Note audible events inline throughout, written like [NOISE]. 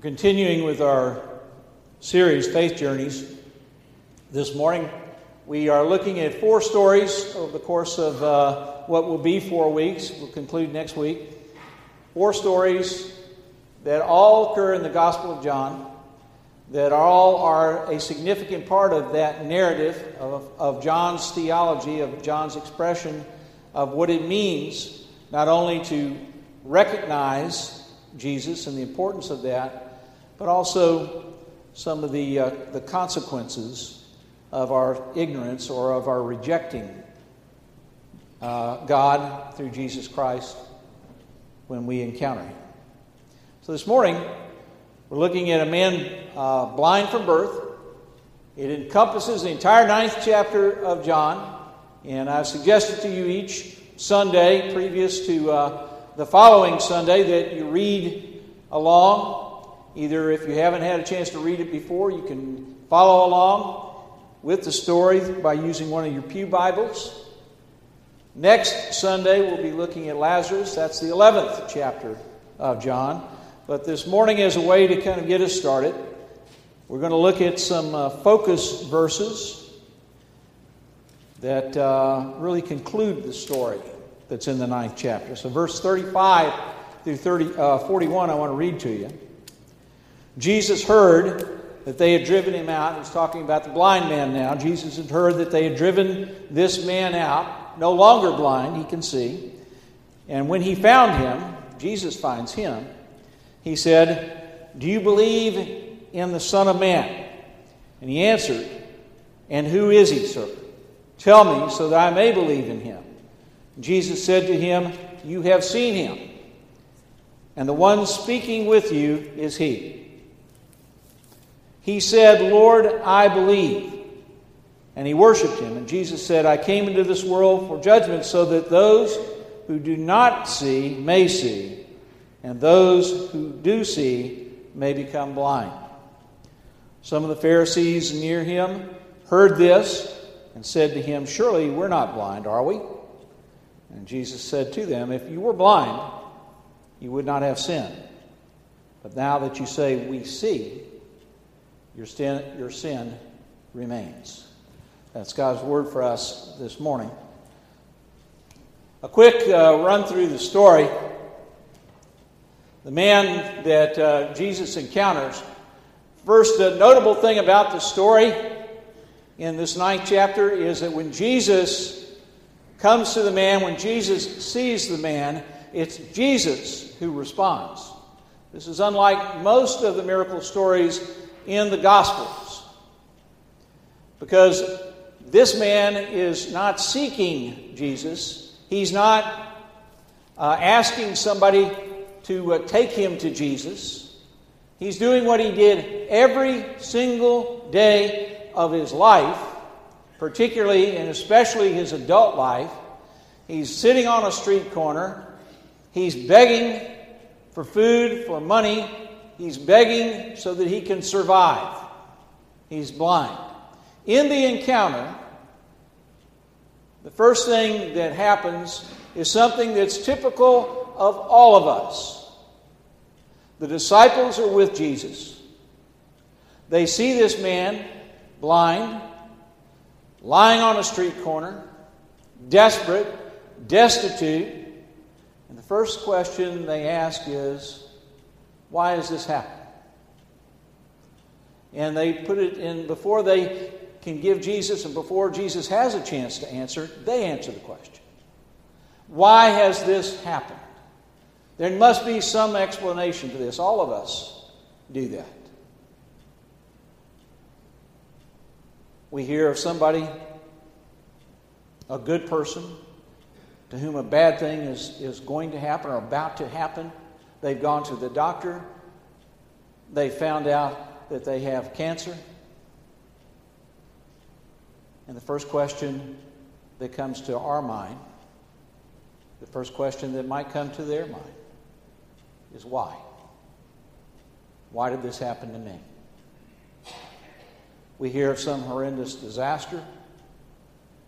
We're continuing with our series, Faith Journeys. This morning, we are looking at four stories over the course of uh, what will be four weeks. We'll conclude next week. Four stories that all occur in the Gospel of John, that all are a significant part of that narrative of, of John's theology, of John's expression of what it means not only to recognize Jesus and the importance of that, but also some of the, uh, the consequences of our ignorance or of our rejecting uh, God through Jesus Christ when we encounter Him. So this morning, we're looking at a man uh, blind from birth. It encompasses the entire ninth chapter of John, and I've suggested to you each Sunday previous to uh, the following Sunday that you read along. Either if you haven't had a chance to read it before, you can follow along with the story by using one of your Pew Bibles. Next Sunday, we'll be looking at Lazarus. That's the 11th chapter of John. But this morning, as a way to kind of get us started, we're going to look at some uh, focus verses that uh, really conclude the story that's in the ninth chapter. So, verse 35 through 30, uh, 41, I want to read to you. Jesus heard that they had driven him out. He's talking about the blind man now. Jesus had heard that they had driven this man out, no longer blind, he can see. And when he found him, Jesus finds him, he said, Do you believe in the Son of Man? And he answered, And who is he, sir? Tell me so that I may believe in him. Jesus said to him, You have seen him, and the one speaking with you is he. He said, Lord, I believe. And he worshiped him. And Jesus said, I came into this world for judgment so that those who do not see may see, and those who do see may become blind. Some of the Pharisees near him heard this and said to him, Surely we're not blind, are we? And Jesus said to them, If you were blind, you would not have sin. But now that you say, We see, your sin, your sin remains. That's God's word for us this morning. A quick uh, run through the story. The man that uh, Jesus encounters. First, the notable thing about the story in this ninth chapter is that when Jesus comes to the man, when Jesus sees the man, it's Jesus who responds. This is unlike most of the miracle stories in the Gospels. Because this man is not seeking Jesus, he's not uh, asking somebody to uh, take him to Jesus. He's doing what he did every single day of his life particularly and especially his adult life. He's sitting on a street corner. He's begging for food, for money. He's begging so that he can survive. He's blind. In the encounter, the first thing that happens is something that's typical of all of us. The disciples are with Jesus. They see this man blind, lying on a street corner, desperate, destitute. And the first question they ask is, Why has this happened? And they put it in before they can give Jesus and before Jesus has a chance to answer, they answer the question. Why has this happened? There must be some explanation to this. All of us do that. We hear of somebody, a good person, to whom a bad thing is, is going to happen or about to happen. They've gone to the doctor. They found out that they have cancer. And the first question that comes to our mind, the first question that might come to their mind, is why? Why did this happen to me? we hear of some horrendous disaster,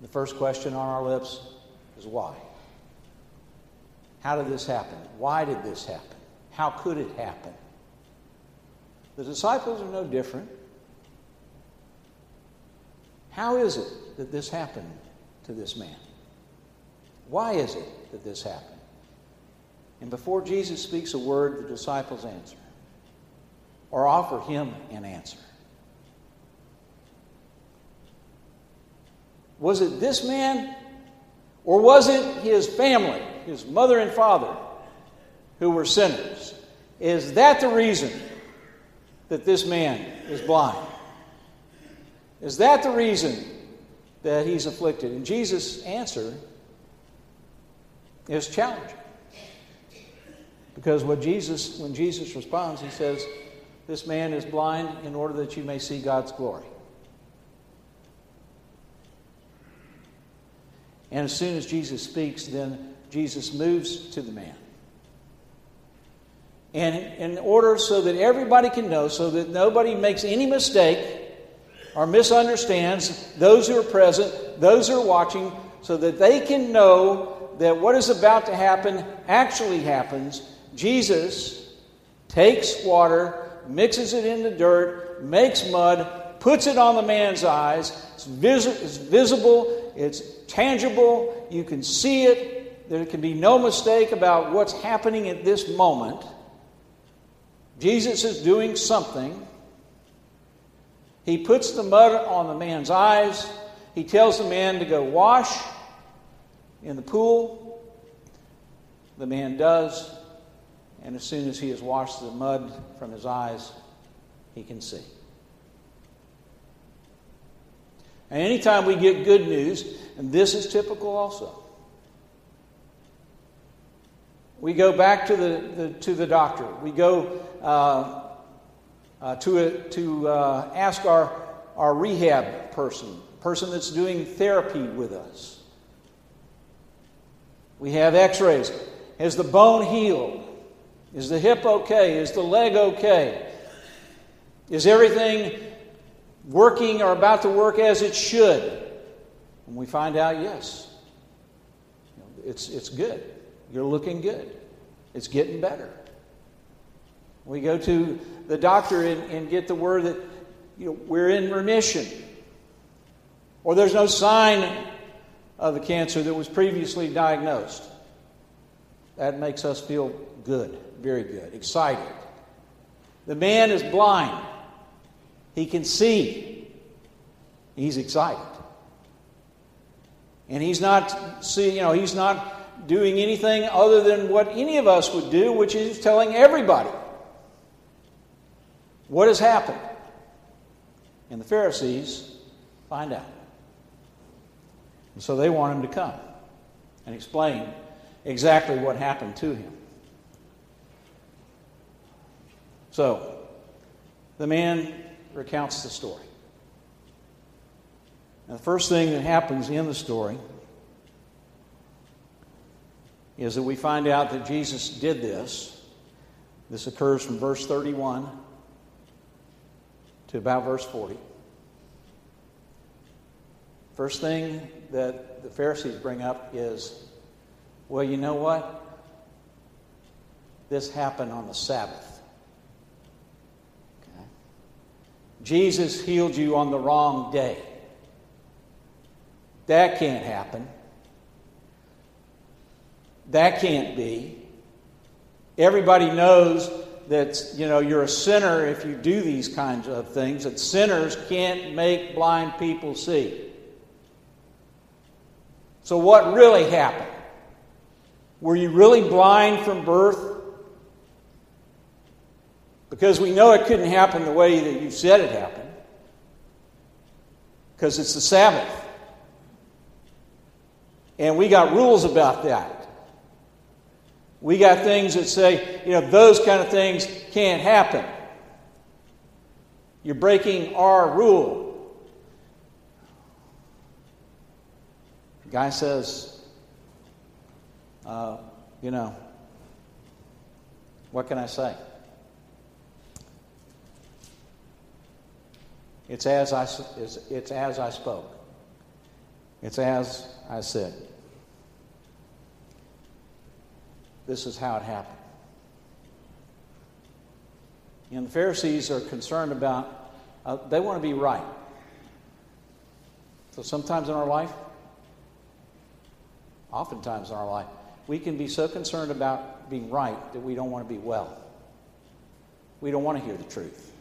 the first question on our lips is why? How did this happen? Why did this happen? How could it happen? The disciples are no different. How is it that this happened to this man? Why is it that this happened? And before Jesus speaks a word, the disciples answer or offer him an answer. Was it this man or was it his family, his mother and father, who were sinners? Is that the reason that this man is blind? Is that the reason that he's afflicted? And Jesus' answer is challenging. Because what Jesus, when Jesus responds, he says, This man is blind in order that you may see God's glory. And as soon as Jesus speaks, then Jesus moves to the man. And in order so that everybody can know, so that nobody makes any mistake or misunderstands those who are present, those who are watching, so that they can know that what is about to happen actually happens, Jesus takes water, mixes it in the dirt, makes mud, puts it on the man's eyes. It's, vis- it's visible, it's tangible, you can see it. There can be no mistake about what's happening at this moment. Jesus is doing something. He puts the mud on the man's eyes. He tells the man to go wash in the pool. The man does. And as soon as he has washed the mud from his eyes, he can see. And anytime we get good news, and this is typical also, we go back to the, the to the doctor. We go to, a, to uh, ask our, our rehab person, person that's doing therapy with us. We have x rays. Is the bone healed? Is the hip okay? Is the leg okay? Is everything working or about to work as it should? And we find out yes. It's, it's good. You're looking good. It's getting better. We go to the doctor and, and get the word that you know, we're in remission. Or there's no sign of the cancer that was previously diagnosed. That makes us feel good. Very good. Excited. The man is blind. He can see. He's excited. And he's not see, you know, he's not doing anything other than what any of us would do, which is telling everybody what has happened. And the Pharisees find out. And so they want him to come and explain exactly what happened to him. So, the man recounts the story. Now, the first thing that happens in the story is that we find out that Jesus did this. This occurs from verse 31 to about verse 40. First thing that the Pharisees bring up is well, you know what? This happened on the Sabbath. Jesus healed you on the wrong day. That can't happen. That can't be. Everybody knows that you know you're a sinner if you do these kinds of things that sinners can't make blind people see. So what really happened? Were you really blind from birth? Because we know it couldn't happen the way that you said it happened. Because it's the Sabbath. And we got rules about that. We got things that say, you know, those kind of things can't happen. You're breaking our rule. The guy says, uh, you know, what can I say? It's as I, it's, it's as I spoke. It's as I said. This is how it happened. You know, the Pharisees are concerned about, uh, they want to be right. So sometimes in our life, oftentimes in our life, we can be so concerned about being right that we don't want to be well. We don't want to hear the truth.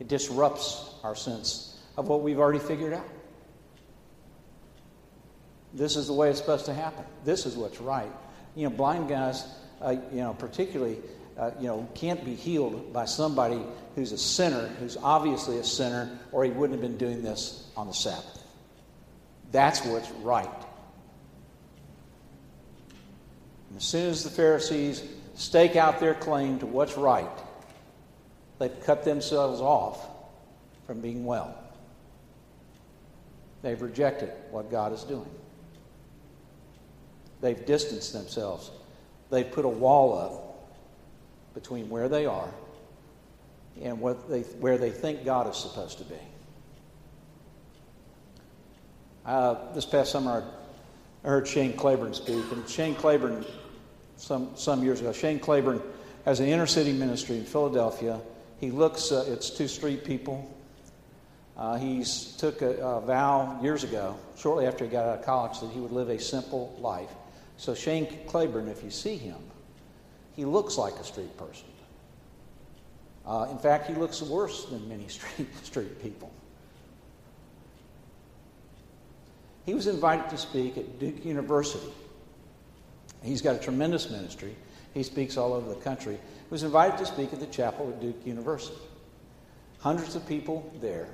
It disrupts our sense of what we've already figured out. This is the way it's supposed to happen. This is what's right. You know, blind guys, uh, you know, particularly, uh, you know, can't be healed by somebody who's a sinner, who's obviously a sinner, or he wouldn't have been doing this on the Sabbath. That's what's right. And as soon as the Pharisees stake out their claim to what's right, they've cut themselves off from being well. They've rejected what God is doing. They've distanced themselves. They've put a wall up between where they are and what they, where they think God is supposed to be. Uh, this past summer, I heard Shane Claiborne speak, and Shane Claiborne, some, some years ago, Shane Claiborne has an inner city ministry in Philadelphia. He looks, uh, it's two street people. Uh, he's took a, a vow years ago, shortly after he got out of college, that he would live a simple life. So Shane Claiborne, if you see him, he looks like a street person. Uh, in fact, he looks worse than many [LAUGHS] street, street people. He was invited to speak at Duke University. He's got a tremendous ministry. He speaks all over the country. He was invited to speak at the chapel at Duke University. Hundreds of people there.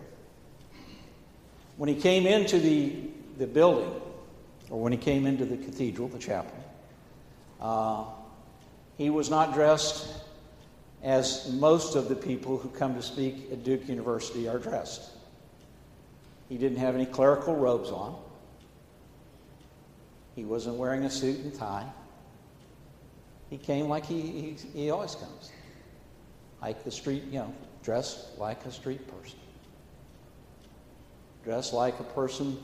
When he came into the, the building, or when he came into the cathedral, the chapel, uh, he was not dressed as most of the people who come to speak at Duke University are dressed. He didn't have any clerical robes on. He wasn't wearing a suit and tie. He came like he, he, he always comes. Like the street, you know, dressed like a street person. Dressed like a person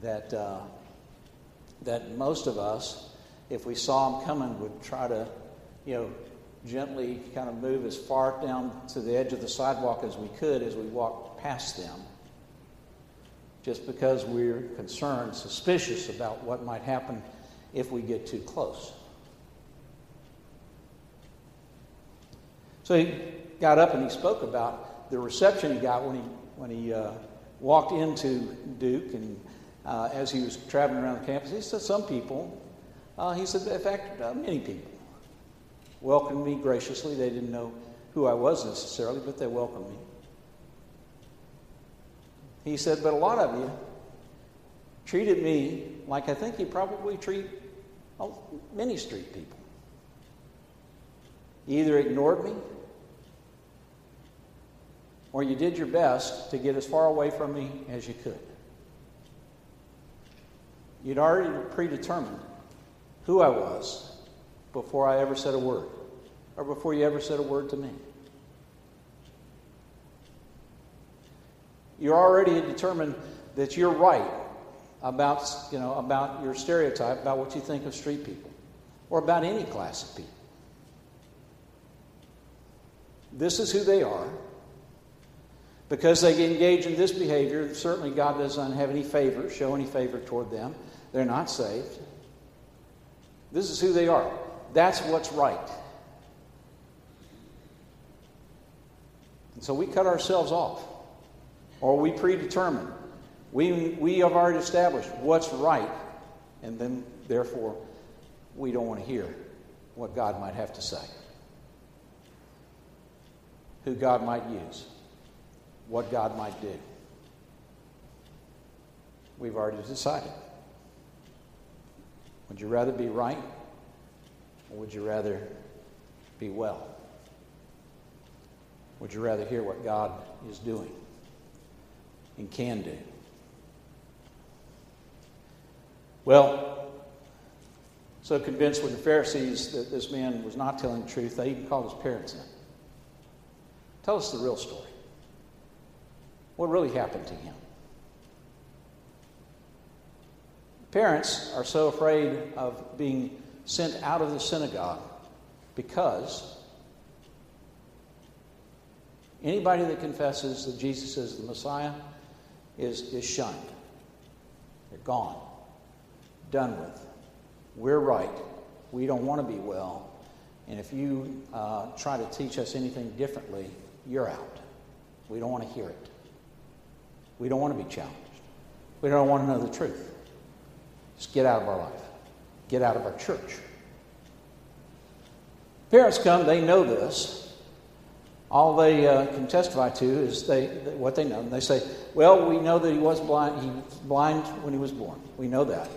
that, uh, that most of us, if we saw him coming, would try to, you know, gently kind of move as far down to the edge of the sidewalk as we could as we walked past them just because we're concerned, suspicious about what might happen if we get too close. So he got up and he spoke about the reception he got when he, when he uh, walked into Duke and uh, as he was traveling around the campus. He said, Some people, uh, he said, in fact, uh, many people welcomed me graciously. They didn't know who I was necessarily, but they welcomed me. He said, But a lot of you treated me like I think you probably treat many street people. You either ignored me or you did your best to get as far away from me as you could. You'd already predetermined who I was before I ever said a word, or before you ever said a word to me. You're already determined that you're right about, you know, about your stereotype, about what you think of street people, or about any class of people. This is who they are. Because they engage in this behavior, certainly God doesn't have any favor, show any favor toward them. They're not saved. This is who they are. That's what's right. And so we cut ourselves off or we predetermine. We, we have already established what's right, and then, therefore, we don't want to hear what God might have to say, who God might use, what God might do. We've already decided. Would you rather be right, or would you rather be well? Would you rather hear what God is doing? and can do. Well, so convinced were the Pharisees that this man was not telling the truth, they even called his parents in. Tell us the real story. What really happened to him? Parents are so afraid of being sent out of the synagogue because Anybody that confesses that Jesus is the Messiah is, is shunned. They're gone, done with. We're right. We don't want to be well. And if you uh, try to teach us anything differently, you're out. We don't want to hear it. We don't want to be challenged. We don't want to know the truth. Just get out of our life, get out of our church. Parents come, they know this. All they uh, can testify to is they, what they know. And they say, well, we know that he was blind. He was blind when he was born. We know that.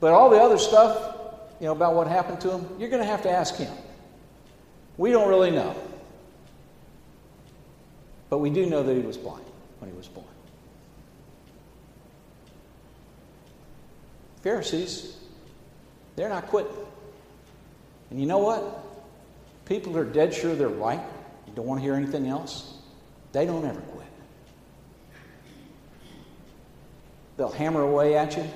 But all the other stuff, you know, about what happened to him, you're going to have to ask him. We don't really know. But we do know that he was blind when he was born. Pharisees, they're not quitting. And you know what? People are dead sure they're right, don't want to hear anything else, they don't ever quit. They'll hammer away at you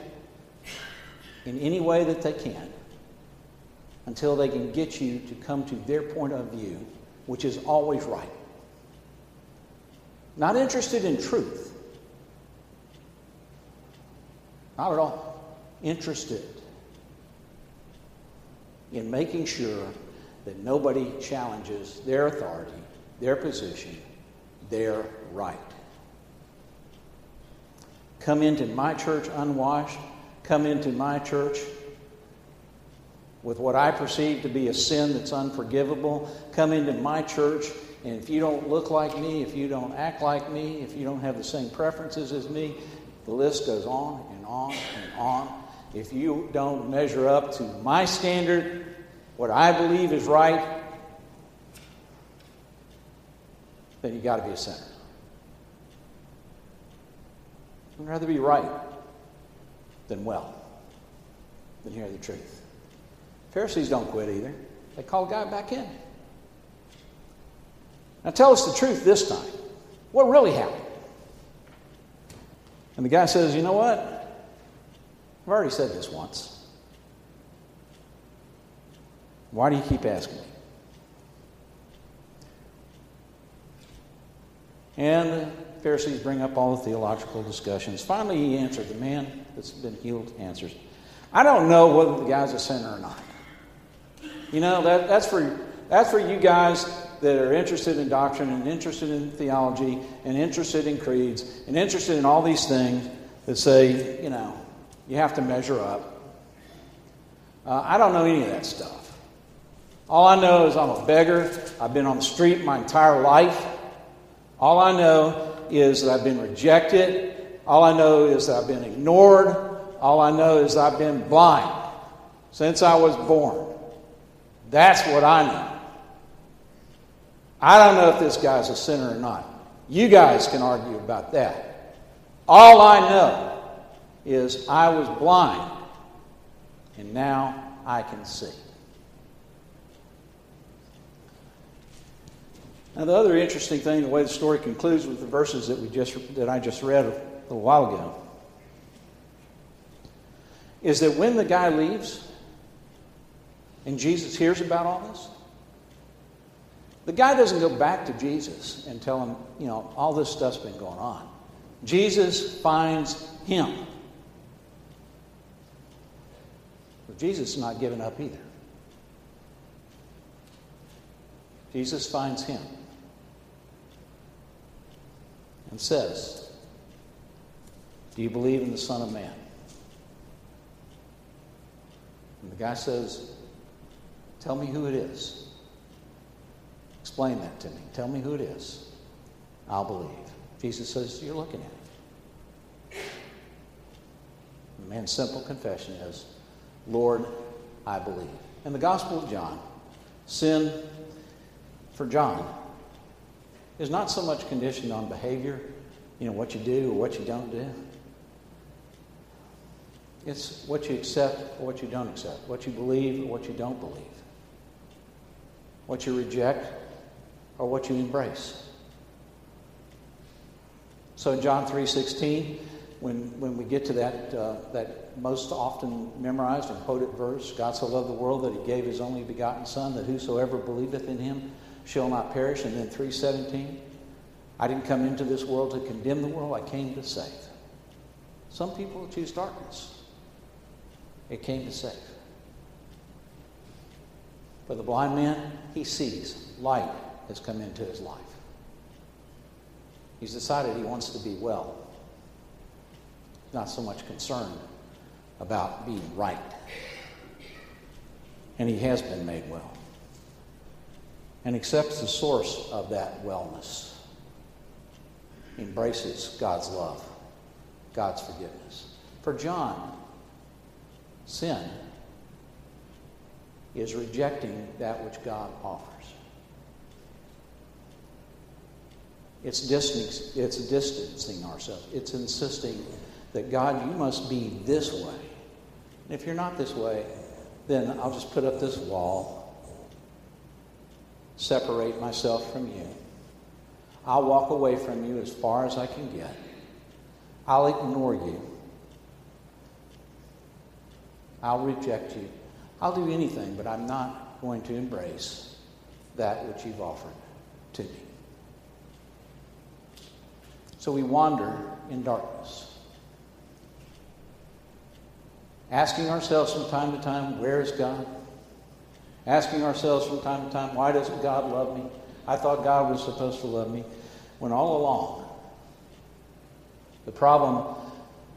in any way that they can until they can get you to come to their point of view, which is always right. Not interested in truth. Not at all. Interested in making sure that nobody challenges their authority, their position, their right. Come into my church unwashed, come into my church with what I perceive to be a sin that's unforgivable, come into my church, and if you don't look like me, if you don't act like me, if you don't have the same preferences as me, the list goes on and on and on. If you don't measure up to my standard, what I believe is right, then you got to be a sinner. I'd rather be right than well, than hear the truth. Pharisees don't quit either. They call God back in. Now tell us the truth this time. What really happened? And the guy says, You know what? I've already said this once. Why do you keep asking me? And the Pharisees bring up all the theological discussions. Finally, he answered. The man that's been healed answers. I don't know whether the guy's a sinner or not. You know, that, that's, for, that's for you guys that are interested in doctrine and interested in theology and interested in creeds and interested in all these things that say, you know, you have to measure up. Uh, I don't know any of that stuff. All I know is I'm a beggar. I've been on the street my entire life. All I know is that I've been rejected. All I know is that I've been ignored. All I know is I've been blind since I was born. That's what I know. I don't know if this guy's a sinner or not. You guys can argue about that. All I know is I was blind, and now I can see. Now, the other interesting thing, the way the story concludes with the verses that we just that I just read a little while ago, is that when the guy leaves, and Jesus hears about all this, the guy doesn't go back to Jesus and tell him, you know, all this stuff's been going on. Jesus finds him. Jesus is not giving up either. Jesus finds him and says, Do you believe in the Son of Man? And the guy says, Tell me who it is. Explain that to me. Tell me who it is. I'll believe. Jesus says, You're looking at it. The man's simple confession is, Lord, I believe. In the Gospel of John, sin for John is not so much conditioned on behavior, you know, what you do or what you don't do. It's what you accept or what you don't accept, what you believe or what you don't believe what you reject or what you embrace. So in John 3.16, when, when we get to that, uh, that most often memorized and quoted verse, God so loved the world that he gave his only begotten Son, that whosoever believeth in him shall not perish. And then 3.17, I didn't come into this world to condemn the world, I came to save. Some people choose darkness. It came to save. For the blind man, he sees light has come into his life. He's decided he wants to be well. Not so much concerned about being right. And he has been made well. And accepts the source of that wellness. Embraces God's love, God's forgiveness. For John, sin is rejecting that which God offers. It's distancing, it's distancing ourselves. It's insisting that God, you must be this way. And if you're not this way, then I'll just put up this wall, separate myself from you. I'll walk away from you as far as I can get. I'll ignore you. I'll reject you. I'll do anything, but I'm not going to embrace that which you've offered to me. So we wander in darkness, asking ourselves from time to time, Where is God? Asking ourselves from time to time, Why doesn't God love me? I thought God was supposed to love me. When all along, the problem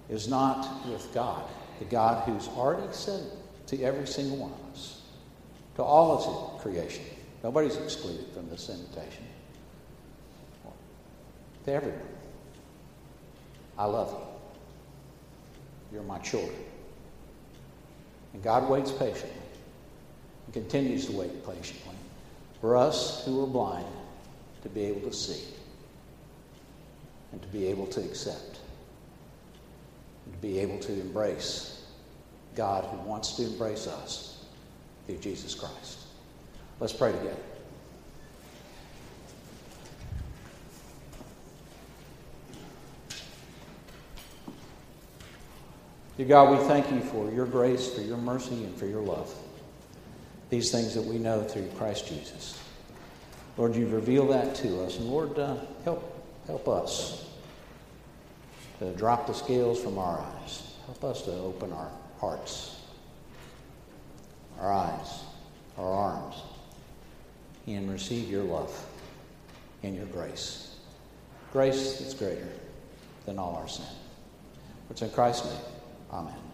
is not with God, the God who's already said to every single one of us, to all of creation. Nobody's excluded from this invitation. To everyone. I love you. You're my children. And God waits patiently and continues to wait patiently for us who are blind to be able to see and to be able to accept and to be able to embrace God who wants to embrace us through Jesus Christ. Let's pray together. Dear God, we thank you for your grace, for your mercy, and for your love. These things that we know through Christ Jesus. Lord, you reveal that to us. And Lord, uh, help, help us to drop the scales from our eyes. Help us to open our hearts, our eyes, our arms, and receive your love and your grace. Grace that's greater than all our sin. It's in Christ's name. Amen.